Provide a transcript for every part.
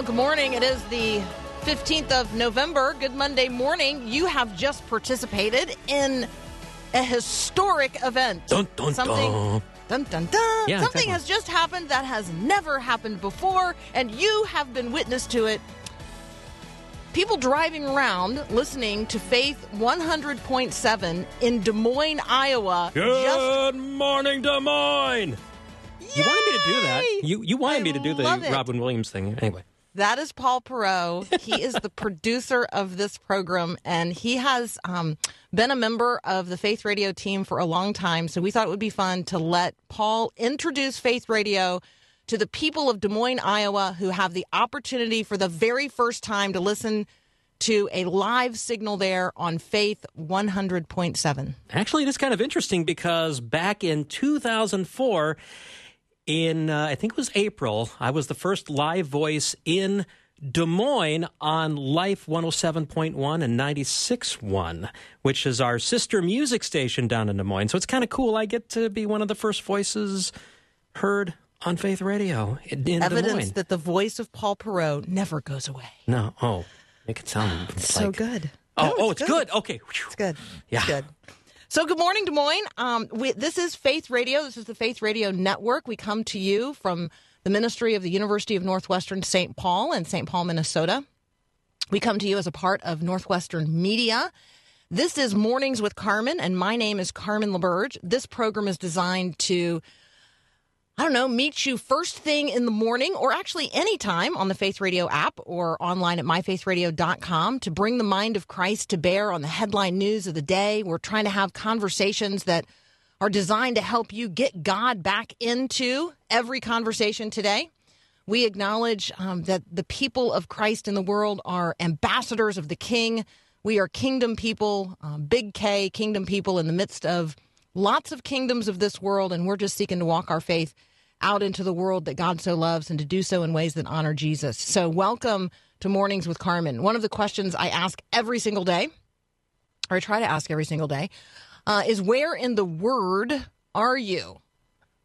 Well, good morning. It is the 15th of November. Good Monday morning. You have just participated in a historic event. Dun, dun, Something, dun. dun, dun, dun. Yeah, Something exactly. has just happened that has never happened before, and you have been witness to it. People driving around listening to Faith 100.7 in Des Moines, Iowa. Good morning, Des Moines. You wanted me to do that. You you wanted I me to do the. Robin Williams thing. Anyway, That is Paul Perot. He is the producer of this program, and he has um, been a member of the Faith Radio team for a long time. So we thought it would be fun to let Paul introduce Faith Radio to the people of Des Moines, Iowa, who have the opportunity for the very first time to listen to a live signal there on Faith 100.7. actually, it is kind of interesting because back in 2004, in uh, I think it was April, I was the first live voice in Des Moines on Life 107.1 and 96.1, which is our sister music station down in Des Moines. So it's kind of cool. I get to be one of the first voices heard on Faith Radio in, Evidence that the voice of Paul Perot never goes away. No, oh, make it sound so good. Oh, No, oh, it's good. Okay, It's good. Yeah. It's good. So, good morning, Des Moines. Um, we, this is Faith Radio. This is the Faith Radio Network. We come to you from the ministry of the University of Northwestern St. Paul in St. Paul, Minnesota. We come to you as a part of Northwestern Media. This is Mornings with Carmen, and my name is Carmen LaBerge. This program is designed to I don't know, meet you first thing in the morning or actually anytime on the Faith Radio app or online at myfaithradio.com to bring the mind of Christ to bear on the headline news of the day. We're trying to have conversations that are designed to help you get God back into every conversation today. We acknowledge um, that the people of Christ in the world are ambassadors of the King. We are kingdom people, um, big K, kingdom people in the midst of lots of kingdoms of this world, and we're just seeking to walk our faith out into the world that God so loves and to do so in ways that honor Jesus. So, welcome to Mornings with Carmen. One of the questions I ask every single day, or I try to ask every single day, uh, is where in the Word are you?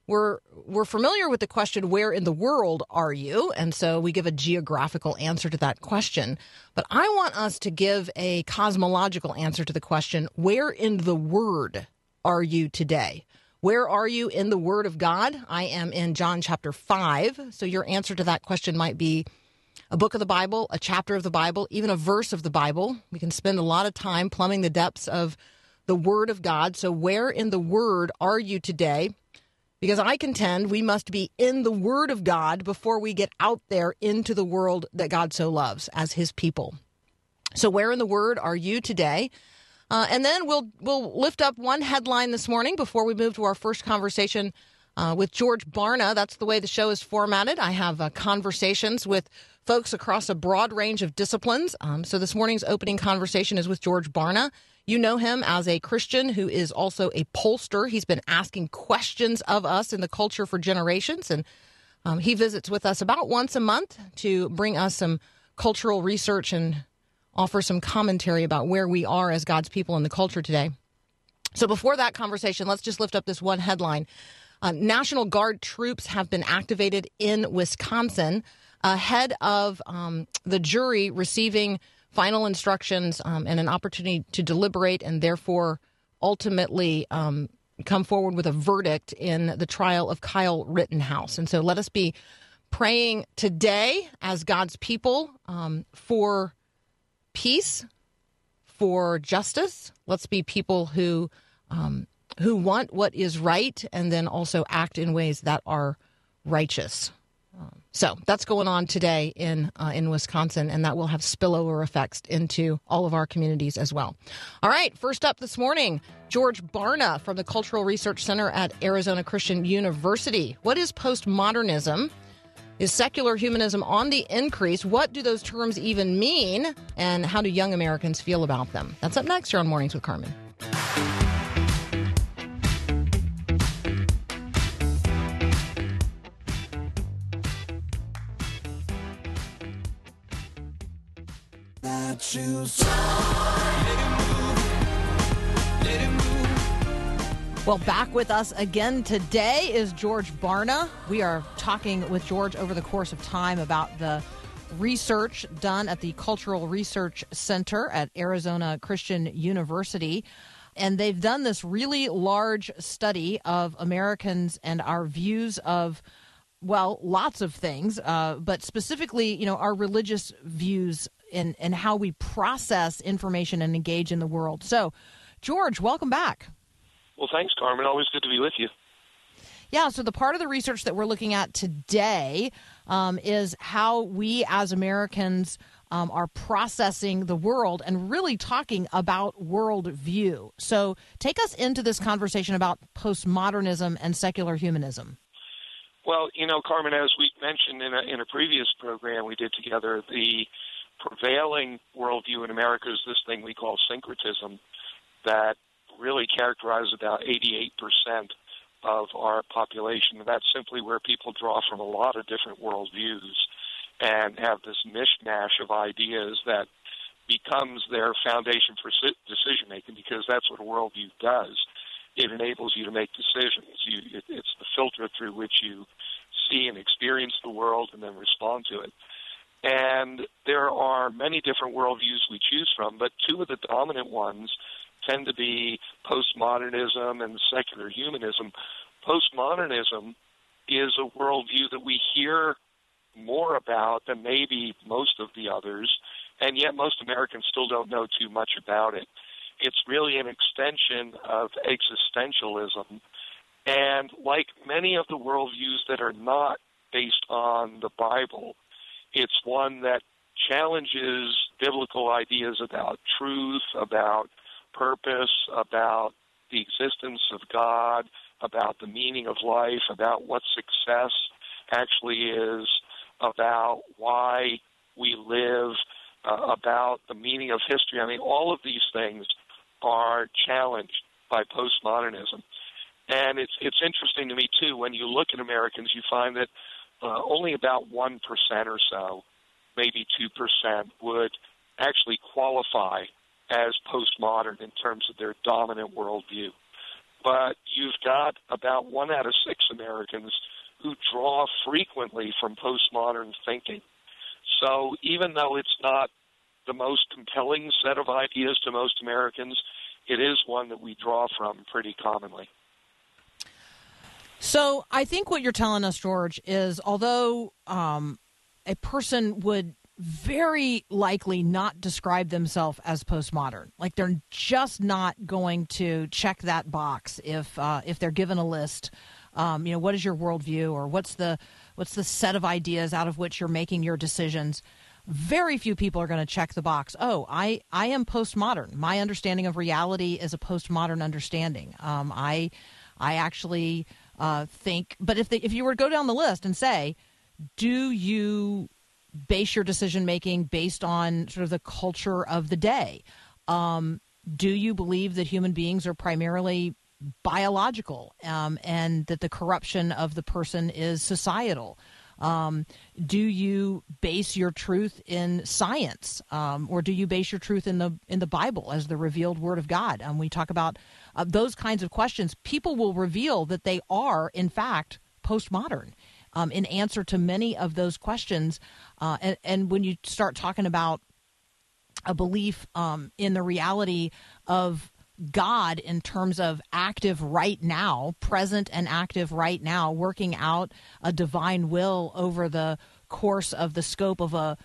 We're we're familiar with the question where in the world are you and so we give a geographical answer to that question but I want us to give a cosmological answer to the question where in the word are you today where are you in the word of God I am in John chapter 5 so your answer to that question might be a book of the Bible, a chapter of the Bible, even a verse of the Bible. We can spend a lot of time plumbing the depths of the Word of God. So, where in the Word are you today? Because I contend we must be in the Word of God before we get out there into the world that God so loves as His people. So, where in the Word are you today? Uh, and then we'll we'll lift up one headline this morning before we move to our first conversation uh, with George Barna. That's the way the show is formatted. I have uh, conversations with folks across a broad range of disciplines. Um, so this morning's opening conversation is with George Barna. You know him as a Christian who is also a pollster. He's been asking questions of us in the culture for generations, and um, he visits with us about once a month to bring us some cultural research and offer some commentary about where we are as God's people in the culture today. So before that conversation, let's just lift up this one headline. Uh, National Guard troops have been activated in Wisconsin ahead of um, the jury receiving final instructions um, and an opportunity to deliberate and therefore ultimately um, come forward with a verdict in the trial of Kyle Rittenhouse. And so let us be praying today as God's people um, for peace, for justice. Let's be people who um, who want what is right and then also act in ways that are righteous. Um, So that's going on today in uh, in Wisconsin, and that will have spillover effects into all of our communities as well. All right, first up this morning, George Barna from the Cultural Research Center at Arizona Christian University. What is postmodernism? Is secular humanism on the increase? What do those terms even mean? And how do young Americans feel about them? That's up next here on Mornings with Carmen. Well, back with us again today is George Barna. We are talking with George over the course of time about the research done at the Cultural Research Center at Arizona Christian University. And they've done this really large study of Americans and our views of, well, lots of things, uh, but specifically, you know, our religious views and, and how we process information and engage in the world. So, George, welcome back. Well, thanks, Carmen. Always good to be with you. Yeah, so the part of the research that we're looking at today um, is how we as Americans um, are processing the world and really talking about worldview. So take us into this conversation about postmodernism and secular humanism. Well, you know, Carmen, as we mentioned in a, in a previous program we did together, the prevailing worldview in America is this thing we call syncretism that really characterizes about 88% of our population. That's simply where people draw from a lot of different worldviews and have this mishmash of ideas that becomes their foundation for decision making because that's what a worldview does. It enables you to make decisions. You, it, it's the filter through which you see and experience the world and then respond to it. And there are many different worldviews we choose from, but two of the dominant ones tend to be postmodernism and secular humanism. Postmodernism is a worldview that we hear more about than maybe most of the others, and yet most Americans still don't know too much about it. It's really an extension of existentialism. And like many of the worldviews that are not based on the Bible, it's one that challenges biblical ideas about truth, about purpose, about the existence of God, about the meaning of life, about what success actually is, about why we live, uh, about the meaning of history. I mean, all of these things are challenged by postmodernism. And it's it's interesting to me too when you look at Americans, you find that uh, only about one percent or so, maybe two percent, would actually qualify as postmodern in terms of their dominant worldview. But you've got about one out of six Americans who draw frequently from postmodern thinking. So even though it's not the most compelling set of ideas to most Americans, it is one that we draw from pretty commonly. So I think what you're telling us, George, is although um, a person would very likely not describe themselves as postmodern, like they're just not going to check that box if uh, if they're given a list. Um, you know, what is your worldview, or what's the what's the set of ideas out of which you're making your decisions? Very few people are going to check the box. Oh, I I am postmodern. My understanding of reality is a postmodern understanding. Um, I I actually uh, think, but if they, if you were to go down the list and say, do you base your decision making based on sort of the culture of the day? Um, do you believe that human beings are primarily biological um, and that the corruption of the person is societal? Um, do you base your truth in science, um, or do you base your truth in the in the Bible as the revealed Word of God? Um, we talk about uh, those kinds of questions. People will reveal that they are, in fact, postmodern. Um, in answer to many of those questions, uh, and, and when you start talking about a belief um, in the reality of God in terms of active right now, present and active right now, working out a divine will over the course of the scope of a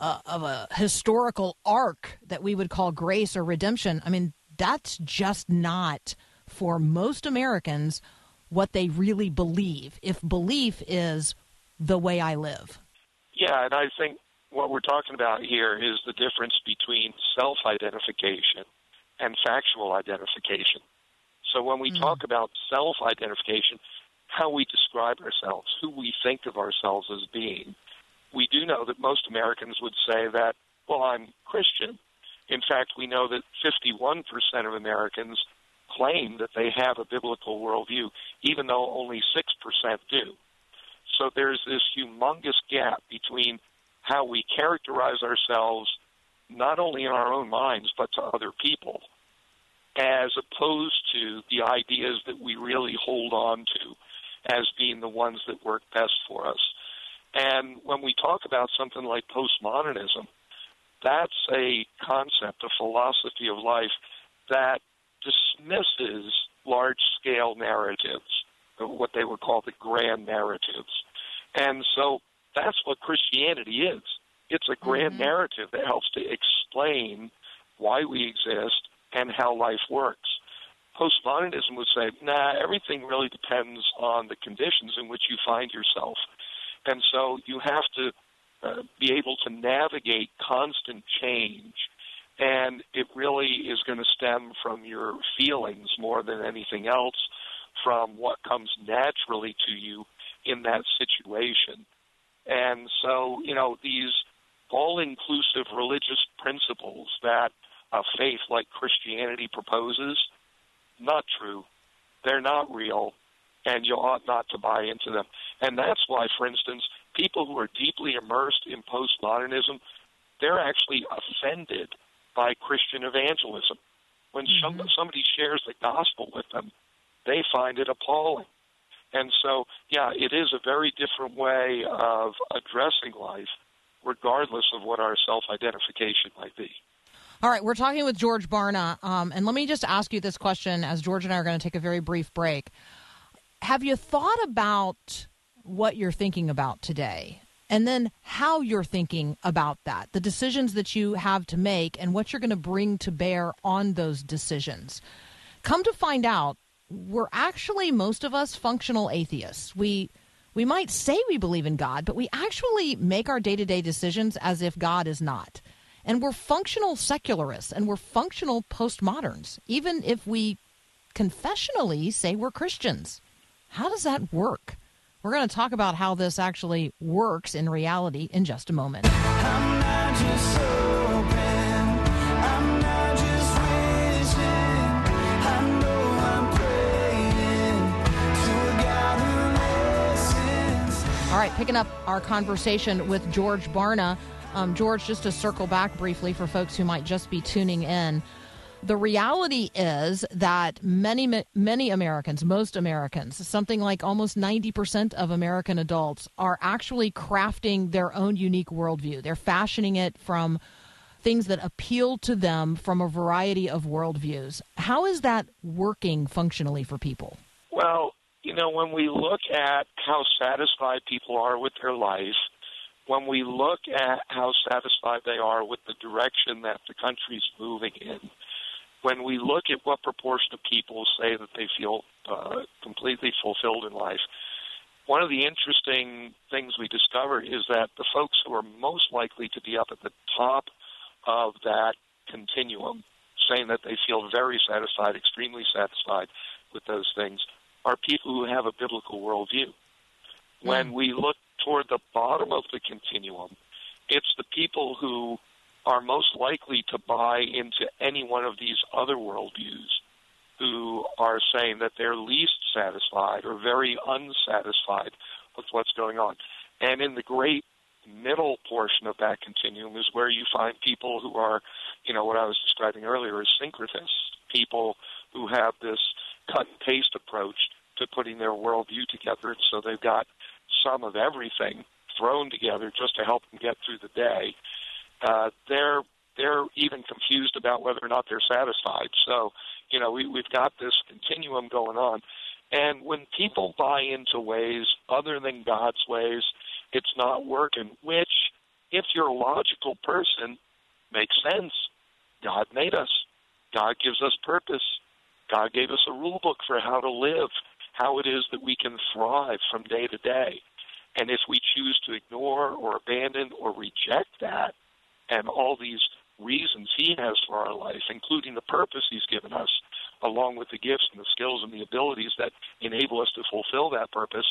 uh, of a historical arc that we would call grace or redemption. I mean, that's just not for most Americans what they really believe. If belief is the way I live. Yeah, and I think what we're talking about here is the difference between self identification and factual identification. So when we mm. talk about self identification, how we describe ourselves, who we think of ourselves as being, we do know that most Americans would say that, well, I'm Christian. In fact, we know that 51% of Americans claim that they have a biblical worldview, even though only 6% do. So there's this humongous gap between how we characterize ourselves, not only in our own minds, but to other people, as opposed to the ideas that we really hold on to as being the ones that work best for us. And when we talk about something like postmodernism, that's a concept, a philosophy of life that dismisses large scale narratives, what they would call the grand narratives. And so that's what Christianity is. It's a grand narrative that helps to explain why we exist and how life works. Postmodernism would say, nah, everything really depends on the conditions in which you find yourself. And so you have to uh, be able to navigate constant change. And it really is going to stem from your feelings more than anything else, from what comes naturally to you in that situation. And so, you know, these all inclusive religious principles that a faith like Christianity proposes, not true. They're not real, and you ought not to buy into them. And that's why, for instance, people who are deeply immersed in postmodernism, they're actually offended by Christian evangelism. When some, somebody shares the gospel with them, they find it appalling. And so, yeah, it is a very different way of addressing life, regardless of what our self identification might be. All right, we're talking with George Barna. Um, and let me just ask you this question as George and I are going to take a very brief break. Have you thought about what you're thinking about today? And then how you're thinking about that, the decisions that you have to make, and what you're going to bring to bear on those decisions. Come to find out, we're actually most of us functional atheists. We we might say we believe in God, but we actually make our day-to-day decisions as if God is not. And we're functional secularists and we're functional postmoderns, even if we confessionally say we're Christians. How does that work? We're going to talk about how this actually works in reality in just a moment. All right, picking up our conversation with George Barna. Um, George, just to circle back briefly for folks who might just be tuning in. The reality is that many, many Americans, most Americans, something like almost 90% of American adults, are actually crafting their own unique worldview. They're fashioning it from things that appeal to them from a variety of worldviews. How is that working functionally for people? Well, you know, when we look at how satisfied people are with their life, when we look at how satisfied they are with the direction that the country's moving in, when we look at what proportion of people say that they feel uh, completely fulfilled in life, one of the interesting things we discovered is that the folks who are most likely to be up at the top of that continuum, saying that they feel very satisfied, extremely satisfied with those things, are people who have a biblical worldview. When we look toward the bottom of the continuum, it's the people who are most likely to buy into any one of these other worldviews who are saying that they're least satisfied or very unsatisfied with what's going on. And in the great middle portion of that continuum is where you find people who are, you know, what I was describing earlier as syncretists, people who have this cut and paste approach to putting their worldview together. So they've got some of everything thrown together just to help them get through the day. Uh, they're they're even confused about whether or not they're satisfied. So, you know, we, we've got this continuum going on. And when people buy into ways other than God's ways, it's not working, which, if you're a logical person, makes sense. God made us. God gives us purpose. God gave us a rule book for how to live, how it is that we can thrive from day to day. And if we choose to ignore or abandon or reject that, and all these reasons He has for our life, including the purpose He's given us, along with the gifts and the skills and the abilities that enable us to fulfill that purpose,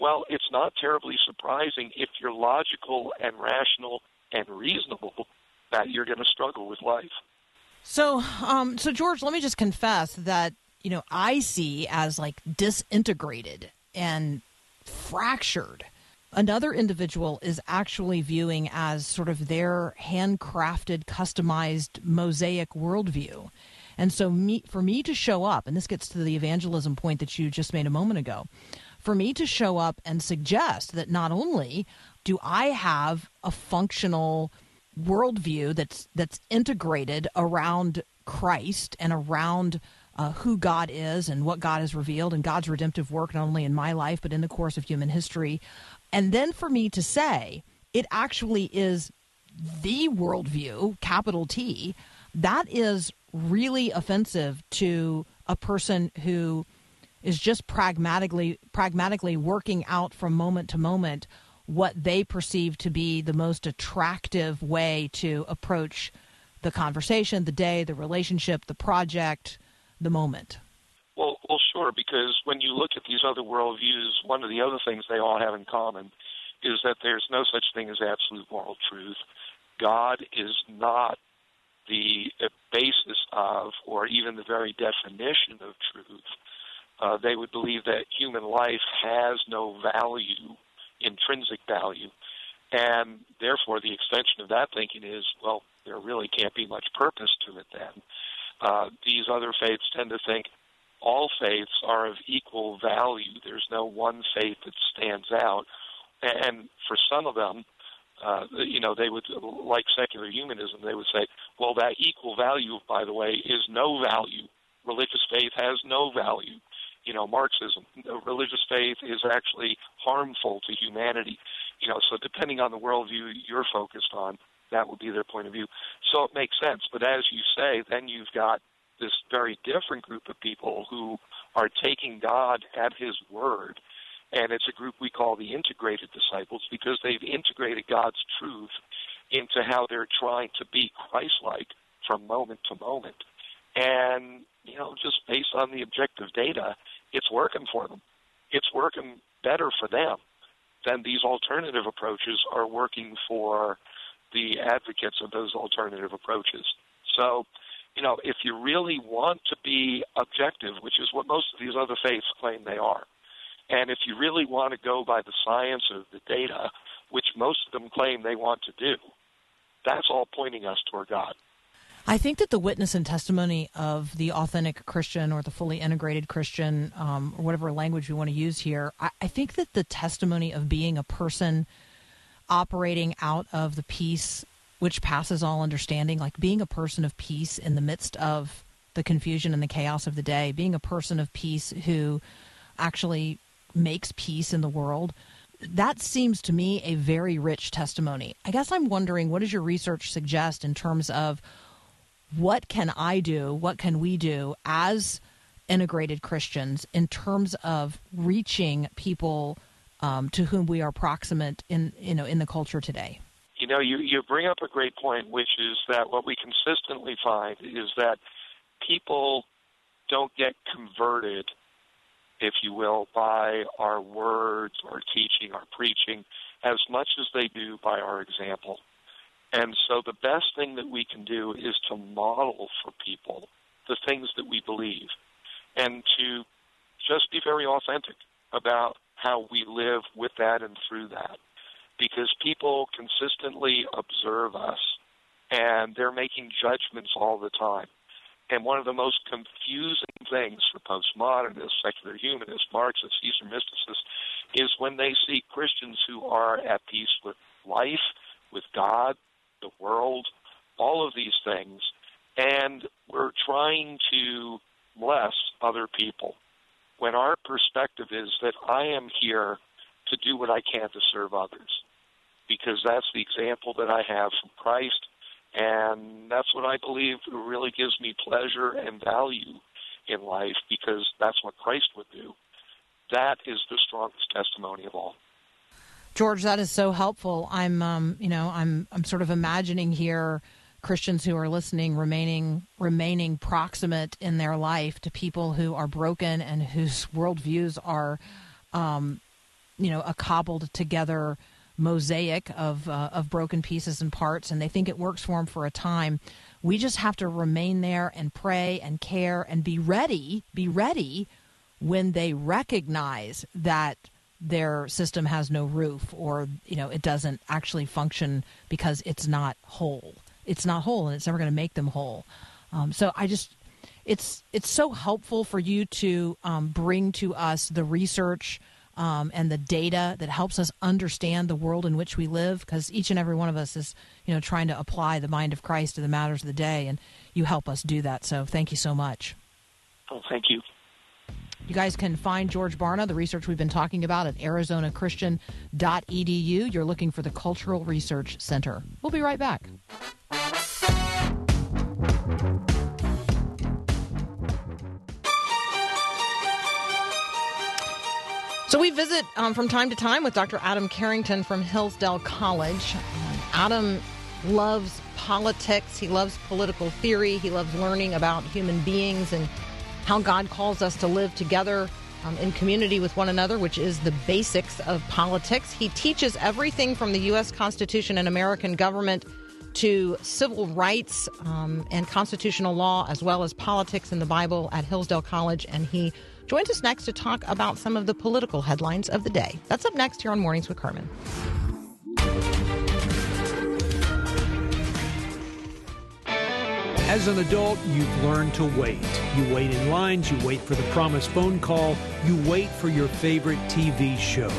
well, it's not terribly surprising if you're logical and rational and reasonable that you're going to struggle with life. So, um, so George, let me just confess that you know I see as like disintegrated and fractured. Another individual is actually viewing as sort of their handcrafted, customized mosaic worldview. And so, me, for me to show up, and this gets to the evangelism point that you just made a moment ago, for me to show up and suggest that not only do I have a functional worldview that's that's integrated around Christ and around uh, who God is and what God has revealed and God's redemptive work not only in my life but in the course of human history, and then for me to say it actually is the worldview, capital T, that is really offensive to a person who is just pragmatically pragmatically working out from moment to moment what they perceive to be the most attractive way to approach the conversation, the day, the relationship, the project, the moment. Sure, because when you look at these other worldviews, one of the other things they all have in common is that there's no such thing as absolute moral truth. God is not the basis of, or even the very definition of truth. Uh, they would believe that human life has no value, intrinsic value, and therefore the extension of that thinking is, well, there really can't be much purpose to it then. Uh, these other faiths tend to think all faiths are of equal value. There's no one faith that stands out. And for some of them, uh, you know, they would, like secular humanism, they would say, well, that equal value, by the way, is no value. Religious faith has no value. You know, Marxism, religious faith is actually harmful to humanity. You know, so depending on the worldview you're focused on, that would be their point of view. So it makes sense. But as you say, then you've got this very different group of people who are taking God at His word. And it's a group we call the integrated disciples because they've integrated God's truth into how they're trying to be Christ like from moment to moment. And, you know, just based on the objective data, it's working for them. It's working better for them than these alternative approaches are working for the advocates of those alternative approaches. So, you know, if you really want to be objective, which is what most of these other faiths claim they are, and if you really want to go by the science of the data, which most of them claim they want to do, that's all pointing us toward God. I think that the witness and testimony of the authentic Christian or the fully integrated Christian, um, or whatever language we want to use here, I, I think that the testimony of being a person operating out of the peace which passes all understanding, like being a person of peace in the midst of the confusion and the chaos of the day, being a person of peace who actually makes peace in the world. That seems to me a very rich testimony. I guess I'm wondering what does your research suggest in terms of what can I do, what can we do as integrated Christians in terms of reaching people um, to whom we are proximate in you know in the culture today? You know, you, you bring up a great point, which is that what we consistently find is that people don't get converted, if you will, by our words, our teaching, our preaching, as much as they do by our example. And so the best thing that we can do is to model for people the things that we believe and to just be very authentic about how we live with that and through that. Because people consistently observe us and they're making judgments all the time. And one of the most confusing things for postmodernists, secular humanists, Marxists, Eastern mysticists is when they see Christians who are at peace with life, with God, the world, all of these things, and we're trying to bless other people when our perspective is that I am here to do what I can to serve others because that's the example that I have from Christ and that's what I believe really gives me pleasure and value in life because that's what Christ would do. That is the strongest testimony of all. George, that is so helpful. I'm, um, you know, I'm, I'm sort of imagining here Christians who are listening remaining remaining proximate in their life to people who are broken and whose worldviews are, um, you know, a cobbled together mosaic of uh, of broken pieces and parts, and they think it works for them for a time. We just have to remain there and pray and care and be ready. Be ready when they recognize that their system has no roof or you know it doesn't actually function because it's not whole it's not whole and it's never going to make them whole um, so i just it's it's so helpful for you to um, bring to us the research um, and the data that helps us understand the world in which we live because each and every one of us is you know trying to apply the mind of christ to the matters of the day and you help us do that so thank you so much Oh, thank you. you guys can find George Barna, the research we've been talking about at arizonachristian.edu. You're looking for the Cultural Research Center. We'll be right back. So we visit um, from time to time with Dr. Adam Carrington from Hillsdale College. Um, Adam loves politics. He loves political theory. He loves learning about human beings and how God calls us to live together um, in community with one another, which is the basics of politics. He teaches everything from the U.S. Constitution and American government to civil rights um, and constitutional law, as well as politics in the Bible at Hillsdale College. And he joins us next to talk about some of the political headlines of the day. That's up next here on Mornings with Carmen. As an adult, you've learned to wait. You wait in lines, you wait for the promised phone call, you wait for your favorite TV show.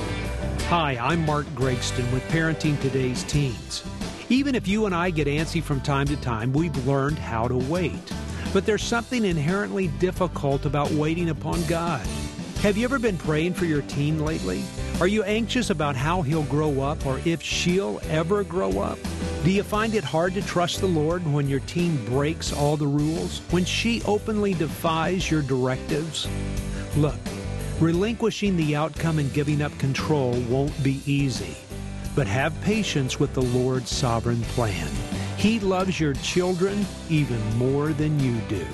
Hi, I'm Mark Gregston with Parenting Today's Teens. Even if you and I get antsy from time to time, we've learned how to wait. But there's something inherently difficult about waiting upon God. Have you ever been praying for your teen lately? Are you anxious about how he'll grow up or if she'll ever grow up? Do you find it hard to trust the Lord when your teen breaks all the rules? When she openly defies your directives? Look, relinquishing the outcome and giving up control won't be easy. But have patience with the Lord's sovereign plan. He loves your children even more than you do.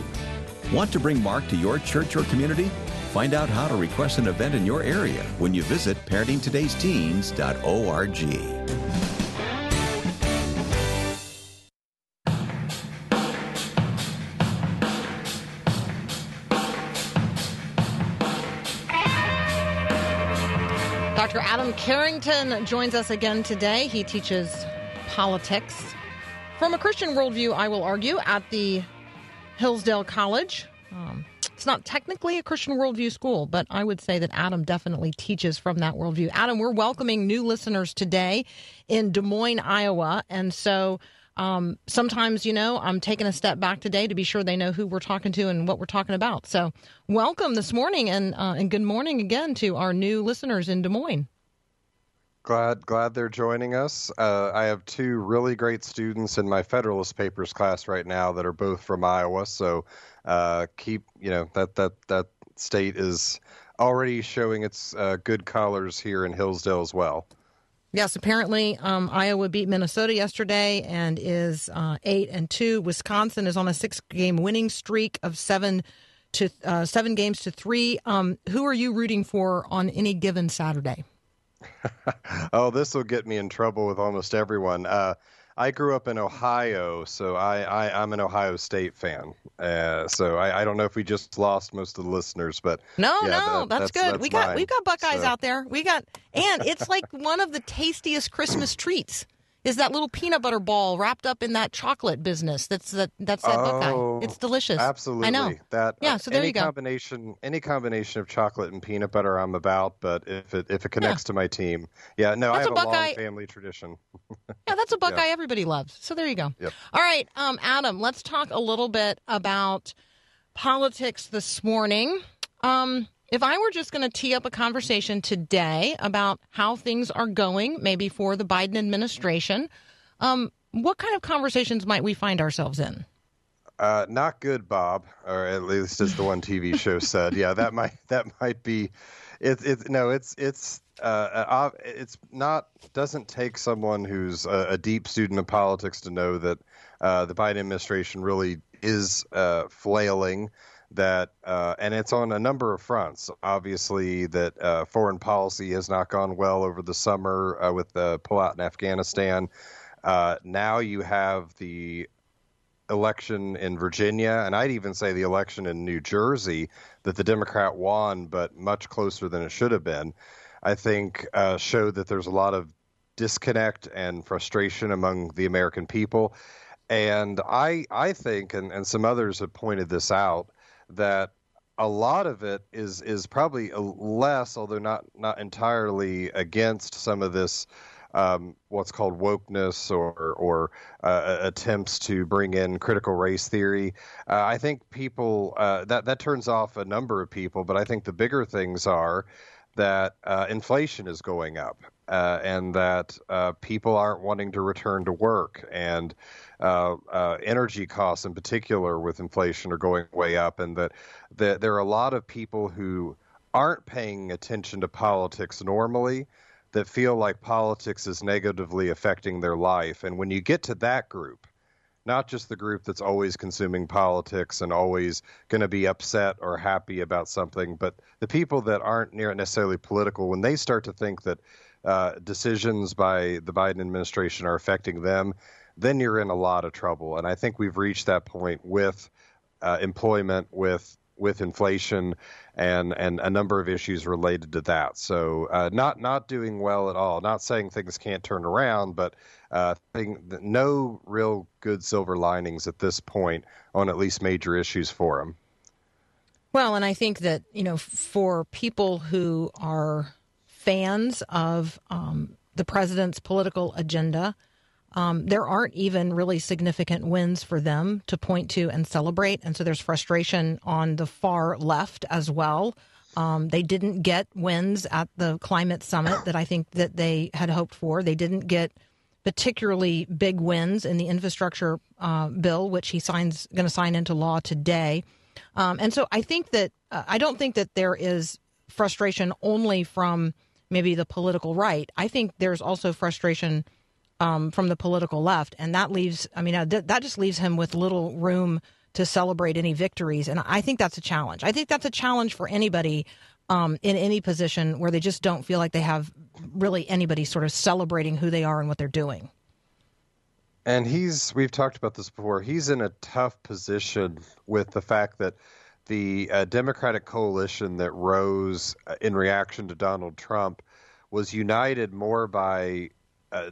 Want to bring Mark to your church or community? Find out how to request an event in your area when you visit parentingtodaysteens.org. Dr. Adam Carrington joins us again today. He teaches politics from a Christian worldview, I will argue, at the Hillsdale College. Um, it's not technically a Christian worldview school, but I would say that Adam definitely teaches from that worldview. Adam, we're welcoming new listeners today in Des Moines, Iowa. And so um, sometimes, you know, I'm taking a step back today to be sure they know who we're talking to and what we're talking about. So welcome this morning and, uh, and good morning again to our new listeners in Des Moines. Glad glad they're joining us. Uh, I have two really great students in my Federalist Papers class right now that are both from Iowa. So uh, keep you know that that that state is already showing its uh, good colors here in Hillsdale as well. Yes, apparently um, Iowa beat Minnesota yesterday and is uh, eight and two. Wisconsin is on a six-game winning streak of seven to uh, seven games to three. Um, who are you rooting for on any given Saturday? Oh, this will get me in trouble with almost everyone. Uh, I grew up in Ohio, so I, I I'm an Ohio State fan. Uh, so I, I don't know if we just lost most of the listeners, but No, yeah, no, that- that's, good. we got mine. we've got Buckeyes So- out there. We got and it's like one of the tastiest Christmas treats. Is that little peanut butter ball wrapped up in that chocolate business? That's that that's that Oh, Buckeye. It's delicious. Absolutely. I know. That Yeah, uh, so there any you go. combination any combination of chocolate and peanut butter I'm about, but if it if it connects to my team. Yeah, no, That's I have a a, Buckeye- long family tradition. Yeah, that's a Buckeye everybody loves. So there you go. Yep. All right, um, Adam, let's talk a little bit about politics this morning. Um, if I were just going to tee up a conversation today about how things are going, maybe for the Biden administration, um, what kind of conversations might we find ourselves in? Uh, not good, Bob, or at least as the one TV show said. Yeah, that might that might be. It's it's no, it's it's uh, uh, it's not doesn't take someone who's a, a deep student of politics to know that uh, the Biden administration really is uh, flailing. That uh, and it's on a number of fronts. Obviously, that uh, foreign policy has not gone well over the summer uh, with the pullout in Afghanistan. Uh, now you have the election in Virginia, and I'd even say the election in New Jersey that the Democrat won, but much closer than it should have been. I think uh, showed that there's a lot of disconnect and frustration among the American people. And I, I think, and, and some others have pointed this out, that a lot of it is is probably less, although not not entirely against some of this um, what's called wokeness or or uh, attempts to bring in critical race theory. Uh, I think people uh, that that turns off a number of people, but I think the bigger things are that uh, inflation is going up uh, and that uh, people aren't wanting to return to work and uh, uh, energy costs in particular with inflation are going way up and that, that there are a lot of people who aren't paying attention to politics normally that feel like politics is negatively affecting their life. And when you get to that group not just the group that's always consuming politics and always going to be upset or happy about something, but the people that aren't necessarily political, when they start to think that uh, decisions by the Biden administration are affecting them, then you're in a lot of trouble. And I think we've reached that point with uh, employment, with with inflation and and a number of issues related to that. So uh, not not doing well at all. Not saying things can't turn around, but uh, thing, no real good silver linings at this point on at least major issues for him. Well, and I think that you know for people who are fans of um, the president's political agenda. Um, there aren't even really significant wins for them to point to and celebrate. And so there's frustration on the far left as well. Um, they didn't get wins at the climate summit that I think that they had hoped for. They didn't get particularly big wins in the infrastructure uh, bill, which he signs going to sign into law today. Um, and so I think that uh, I don't think that there is frustration only from maybe the political right. I think there's also frustration um, from the political left, and that leaves. I mean, uh, th- that just leaves him with little room to celebrate any victories, and I think that's a challenge. I think that's a challenge for anybody um, in any position where they just don't feel like they have really anybody sort of celebrating who they are and what they're doing. And he's, we've talked about this before, he's in a tough position with the fact that the uh, Democratic coalition that rose uh, in reaction to Donald Trump was united more by uh,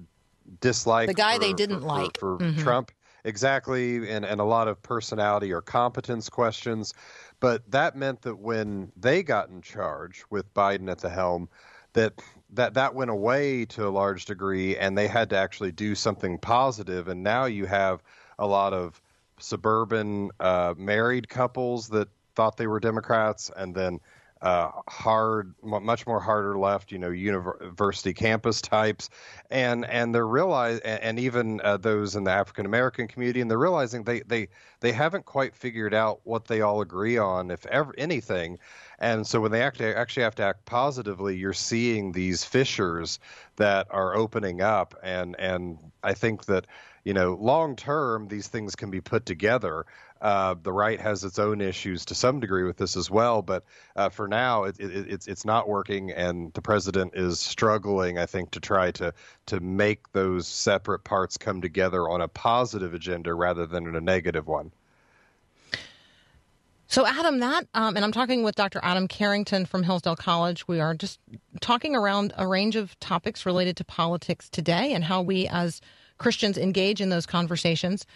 dislike The guy for- they didn't for- like. for, Mhm. Trump. Exactly, and, and a lot of personality or competence questions. But that meant that when they got in charge with Biden at the helm, that that that went away to a large degree, and they had to actually do something positive. And now you have a lot of suburban uh, married couples that thought they were Democrats, and then uh, hard, much more harder left, you know, university campus types, and and they're realize, and, even uh, those in the African American community, and they're realizing they they they haven't quite figured out what they all agree on, if ever anything, and so when they actually actually have to act positively, you're seeing these fissures that are opening up, and and I think that you know long term these things can be put together. Uh, the right has its own issues to some degree with this as well, but uh, for now it, it, it's it's not working, and the president is struggling. I think to try to to make those separate parts come together on a positive agenda rather than a negative one. So, Adam, that, um, and I'm talking with Dr. Adam Carrington from Hillsdale College. We are just talking around a range of topics related to politics today and how we as Christians engage in those conversations.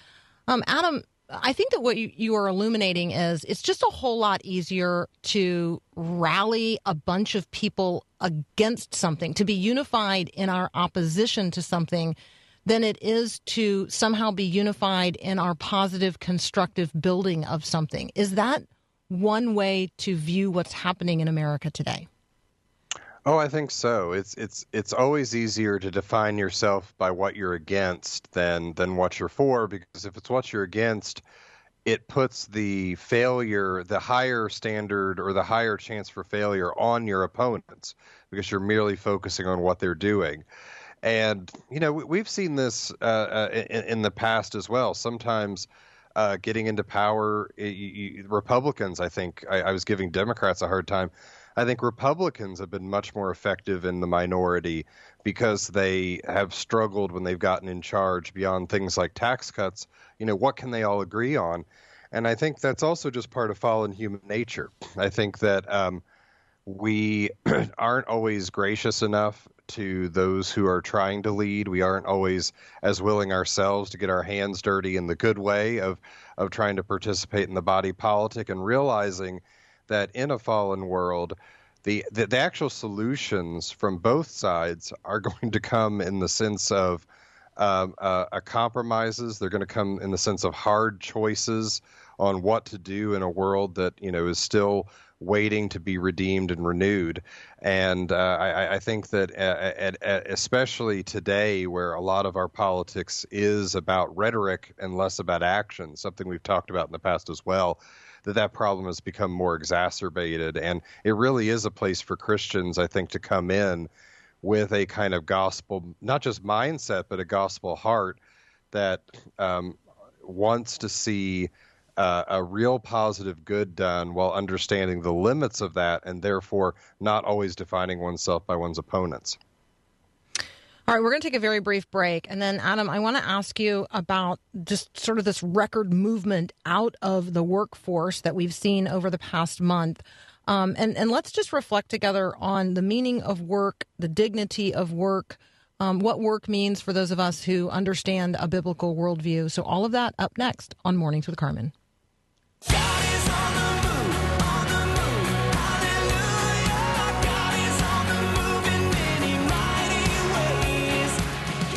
Um, Adam, I think that what you, you are illuminating is it's just a whole lot easier to rally a bunch of people against something, to be unified in our opposition to something, than it is to somehow be unified in our positive, constructive building of something. Is that one way to view what's happening in America today? Oh, I think so. It's it's it's always easier to define yourself by what you're against than than what you're for because if it's what you're against, it puts the failure, the higher standard or the higher chance for failure on your opponents because you're merely focusing on what they're doing. And you know we- we've seen this uh, uh, in, in the past as well. Sometimes uh, getting into power, y- y- Republicans, I think, I, I was giving Democrats a hard time. I think Republicans have been much more effective in the minority because they have struggled when they've gotten in charge beyond things like tax cuts. You know, what can they all agree on? And I think that's also just part of fallen human nature. I think that um, we aren't always gracious enough to those who are trying to lead. We aren't always as willing ourselves to get our hands dirty in the good way of of trying to participate in the body politic and realizing that in a fallen world, the, the the actual solutions from both sides are going to come in the sense of um, uh, uh, compromises. They're going to come in the sense of hard choices on what to do in a world that you know is still waiting to be redeemed and renewed. And uh, I, I think that uh, at, at, especially today, where a lot of our politics is about rhetoric and less about action, something we've talked about in the past as well. That that problem has become more exacerbated, and it really is a place for Christians, I think, to come in with a kind of gospel, not just mindset, but a gospel heart that um, wants to see uh, a real positive good done while understanding the limits of that and therefore not always defining oneself by one's opponents. All right, we're going to take a very brief break. And then, Adam, I want to ask you about just sort of this record movement out of the workforce that we've seen over the past month. Um, and, and let's just reflect together on the meaning of work, the dignity of work, um, what work means for those of us who understand a biblical worldview. So, all of that up next on Mornings with Carmen.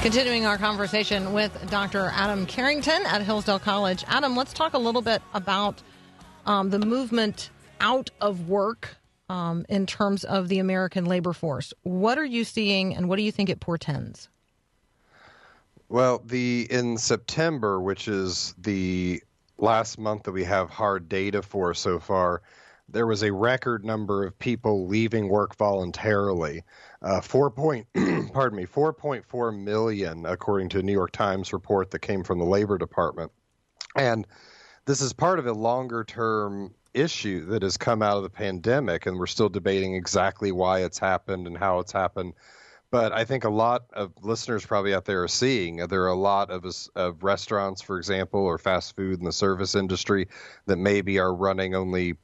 Continuing our conversation with Dr. Adam Carrington at Hillsdale College. Adam, let's talk a little bit about um, the movement out of work um, in terms of the American labor force. What are you seeing and what do you think it portends? Well, the in September, which is the last month that we have hard data for so far, there was a record number of people leaving work voluntarily. Uh, four point, pardon me, 4.4 million, according to a New York Times report that came from the Labor Department. And this is part of a longer term issue that has come out of the pandemic, and we're still debating exactly why it's happened and how it's happened. But I think a lot of listeners probably out there are seeing there are a lot of, of restaurants, for example, or fast food in the service industry that maybe are running only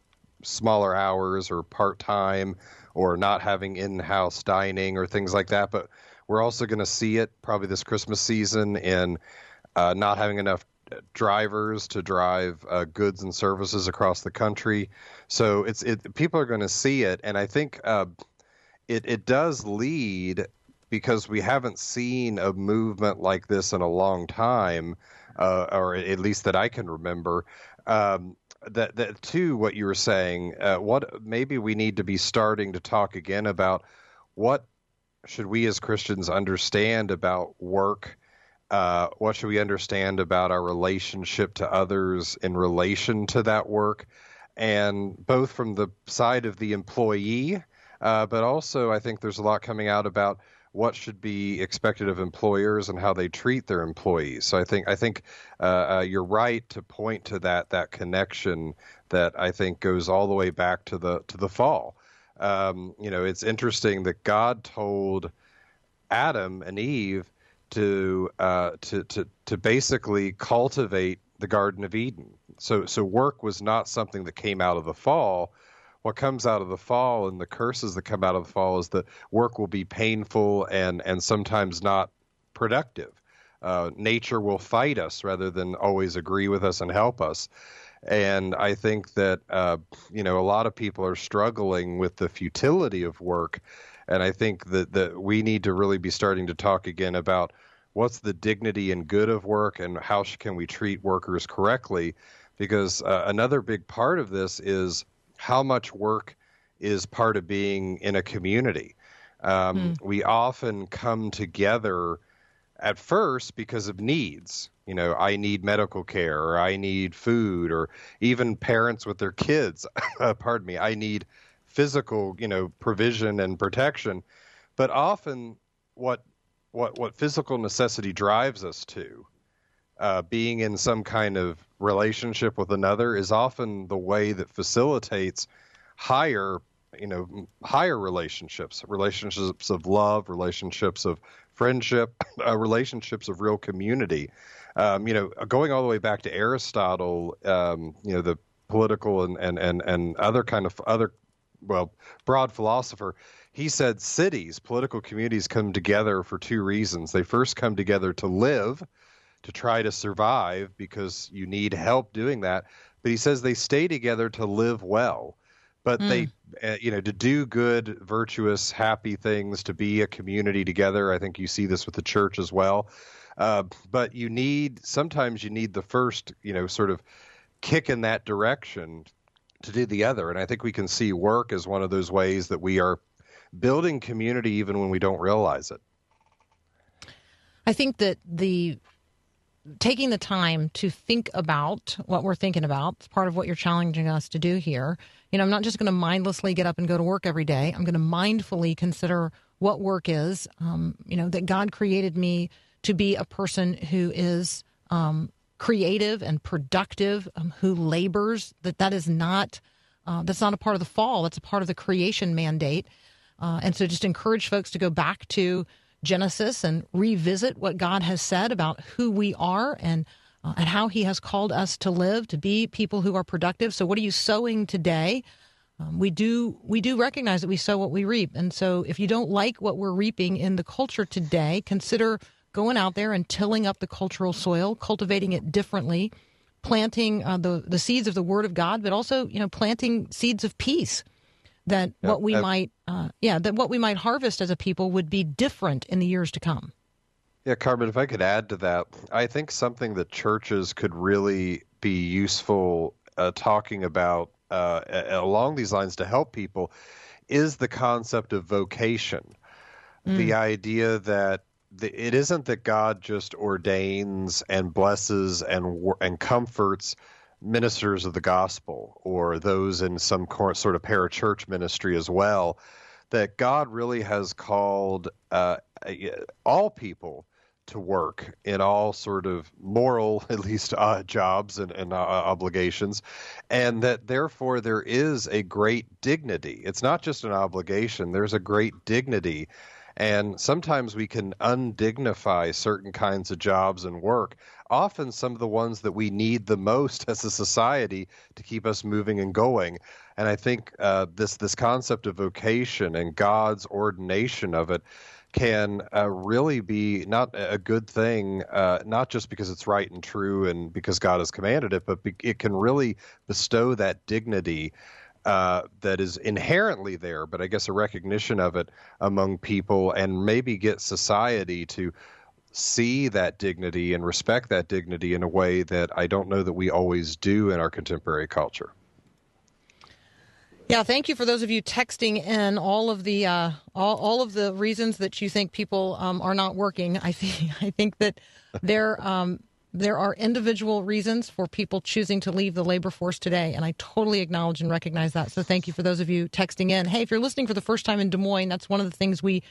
smaller hours or part time or not having in house dining or things like that. But we're also going to see it probably this Christmas season in uh, not having enough drivers to drive uh, goods and services across the country. So it's it people are going to see it, and I think uh, it it does lead because we haven't seen a movement like this in a long time, uh, or at least that I can remember. Um, that that to what you were saying, uh, what maybe we need to be starting to talk again about what should we as Christians understand about work? Uh, what should we understand about our relationship to others in relation to that work, and both from the side of the employee, uh, but also I think there's a lot coming out about what should be expected of employers and how they treat their employees. So I think I think uh, uh, you're right to point to that that connection that I think goes all the way back to the to the fall. Um, you know, it's interesting that God told Adam and Eve to uh, to to to basically cultivate the Garden of Eden. So so work was not something that came out of the fall. What comes out of the fall and the curses that come out of the fall is that work will be painful and and sometimes not productive. Uh, nature will fight us rather than always agree with us and help us. And I think that uh, you know a lot of people are struggling with the futility of work, and I think that that we need to really be starting to talk again about what's the dignity and good of work, and how can we treat workers correctly, because uh, another big part of this is how much work is part of being in a community. Um, We often come together at first because of needs. You know, I need medical care, or I need food, or even parents with their kids. pardon me, I need physical, you know, provision and protection. But often, what what what physical necessity drives us to, uh, being in some kind of relationship with another, is often the way that facilitates higher, you know, higher relationships, relationships of love, relationships of friendship, uh, relationships of real community. Um, you know, going all the way back to Aristotle, um, you know, the political and, and, and, and other kind of other, well, broad philosopher, he said cities, political communities come together for two reasons. They first come together to live, to try to survive because you need help doing that. But he says they stay together to live well but they uh, you know to do good virtuous happy things to be a community together. I think you see this with the church as well. Uh, but you need sometimes you need the first you know sort of kick in that direction to do the other. And i think we can see work as one of those ways that we are building community even when we don't realize it. I think that the taking the time to think about what we're thinking about is part of what you're challenging us to do here. You know, I'm not just going to mindlessly get up and go to work every day. I'm going to mindfully consider what work is. Um, you know, that God created me to be a person who is um, creative and productive, um, who labors. That that is not uh, that's not a part of the fall. That's a part of the creation mandate. Uh, and so, just encourage folks to go back to Genesis and revisit what God has said about who we are and uh, and how He has called us to live, to be people who are productive. So, what are you sowing today? Um, we do we do recognize that we sow what we reap, and so if you don't like what we're reaping in the culture today, consider going out there and tilling up the cultural soil, cultivating it differently, planting uh, the the seeds of the Word of God, but also you know planting seeds of peace that what we uh, might uh, yeah that what we might harvest as a people would be different in the years to come Yeah, Carmen, if I could add to that, I think something that churches could really be useful uh, talking about uh, along these lines to help people is the concept of vocation. The idea that the, it isn't that God just ordains and blesses and and comforts ministers of the gospel or those in some sort of parachurch ministry as well. That God really has called uh, all people to work in all sort of moral, at least, uh, jobs and, and uh, obligations, and that therefore there is a great dignity. It's not just an obligation, there's a great dignity. And sometimes we can undignify certain kinds of jobs and work, often some of the ones that we need the most as a society to keep us moving and going. And I think uh, this this concept of vocation and God's ordination of it can uh, really be not a good thing, uh, not just because it's right and true and because God has commanded it, but be- it can really bestow that dignity uh, that is inherently there, but I guess a recognition of it among people and maybe get society to see that dignity and respect that dignity in a way that I don't know that we always do in our contemporary culture. yeah thank you for those of you texting in all of the uh, all, all of the reasons that you think people um, are not working i think i think that there um, there are individual reasons for people choosing to leave the labor force today and i totally acknowledge and recognize that so thank you for those of you texting in hey if you're listening for the first time in des moines that's one of the things we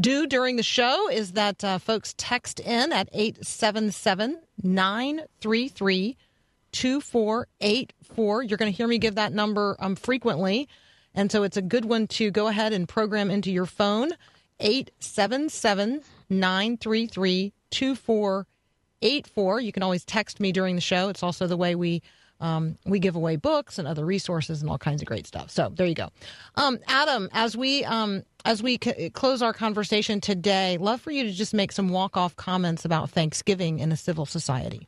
do during the show is that uh, folks text in at 877 933 2484. You're going to hear me give that number um, frequently. And so it's a good one to go ahead and program into your phone 877 933 2484. You can always text me during the show. It's also the way we. Um, we give away books and other resources and all kinds of great stuff. So there you go, um, Adam. As we um, as we c- close our conversation today, love for you to just make some walk off comments about Thanksgiving in a civil society.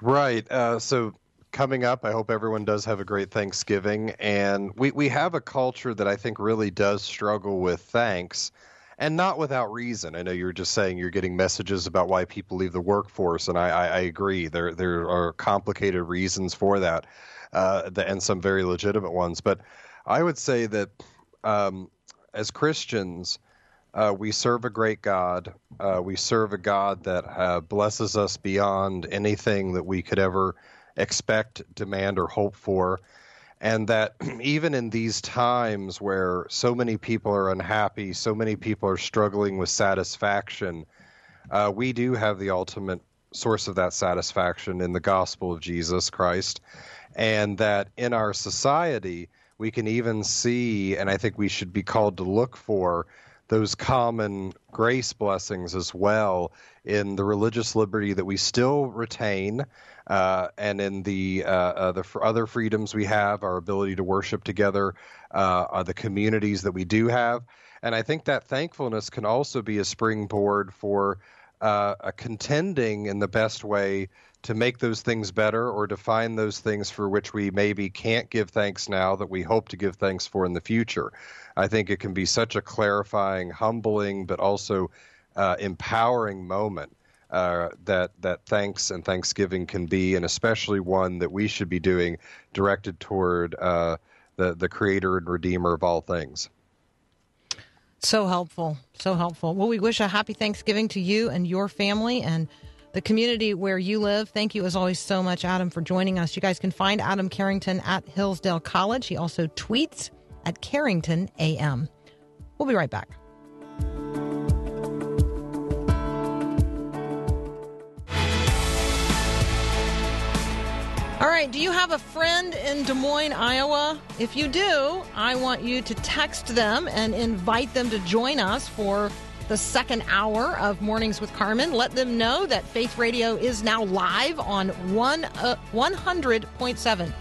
Right. Uh, so coming up, I hope everyone does have a great Thanksgiving. And we, we have a culture that I think really does struggle with thanks, and not without reason. I know you were just saying you're getting messages about why people leave the workforce, and I, I, I agree. There there are complicated reasons for that, uh, and some very legitimate ones. But I would say that um, as Christians, uh, we serve a great God. Uh, we serve a God that uh, blesses us beyond anything that we could ever expect, demand, or hope for. And that even in these times where so many people are unhappy, so many people are struggling with satisfaction, uh, we do have the ultimate source of that satisfaction in the gospel of Jesus Christ. And that in our society, we can even see, and I think we should be called to look for, those common grace blessings as well in the religious liberty that we still retain. Uh, and in the uh, uh, the other freedoms we have, our ability to worship together, uh, the communities that we do have, and I think that thankfulness can also be a springboard for uh, a contending in the best way to make those things better or to find those things for which we maybe can't give thanks now that we hope to give thanks for in the future. I think it can be such a clarifying, humbling, but also uh, empowering moment uh, that that thanks and Thanksgiving can be, and especially one that we should be doing directed toward uh, the the Creator and Redeemer of all things. So helpful. So helpful. Well, we wish a happy Thanksgiving to you and your family and the community where you live. Thank you, as always, so much, Adam, for joining us. You guys can find Adam Carrington at Hillsdale College. He also tweets at Carrington AM. We'll be right back. All right, do you have a friend in Des Moines, Iowa? If you do, I want you to text them and invite them to join us for the second hour of Mornings with Carmen. Let them know that Faith Radio is now live on one uh, 100.7.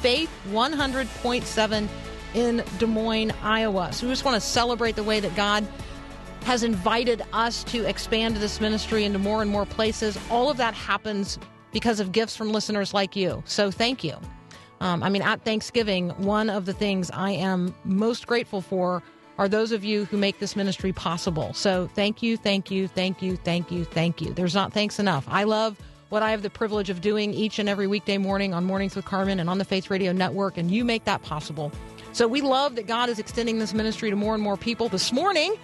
Faith 100.7 in Des Moines, Iowa. So we just want to celebrate the way that God has invited us to expand this ministry into more and more places. All of that happens because of gifts from listeners like you. So thank you. Um, I mean, at Thanksgiving, one of the things I am most grateful for are those of you who make this ministry possible. So thank you, thank you, thank you, thank you, thank you. There's not thanks enough. I love what I have the privilege of doing each and every weekday morning on Mornings with Carmen and on the Faith Radio Network, and you make that possible. So we love that God is extending this ministry to more and more people. This morning,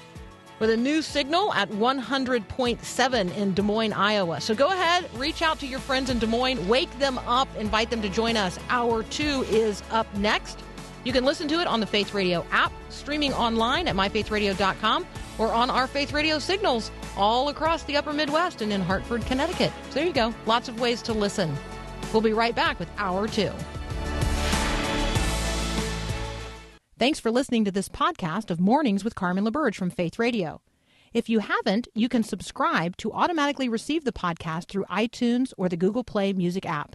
with a new signal at 100.7 in Des Moines, Iowa. So go ahead, reach out to your friends in Des Moines, wake them up, invite them to join us. Hour two is up next. You can listen to it on the Faith Radio app, streaming online at myfaithradio.com, or on our Faith Radio signals all across the upper Midwest and in Hartford, Connecticut. So there you go. Lots of ways to listen. We'll be right back with Hour two. Thanks for listening to this podcast of Mornings with Carmen LaBerge from Faith Radio. If you haven't, you can subscribe to automatically receive the podcast through iTunes or the Google Play Music app.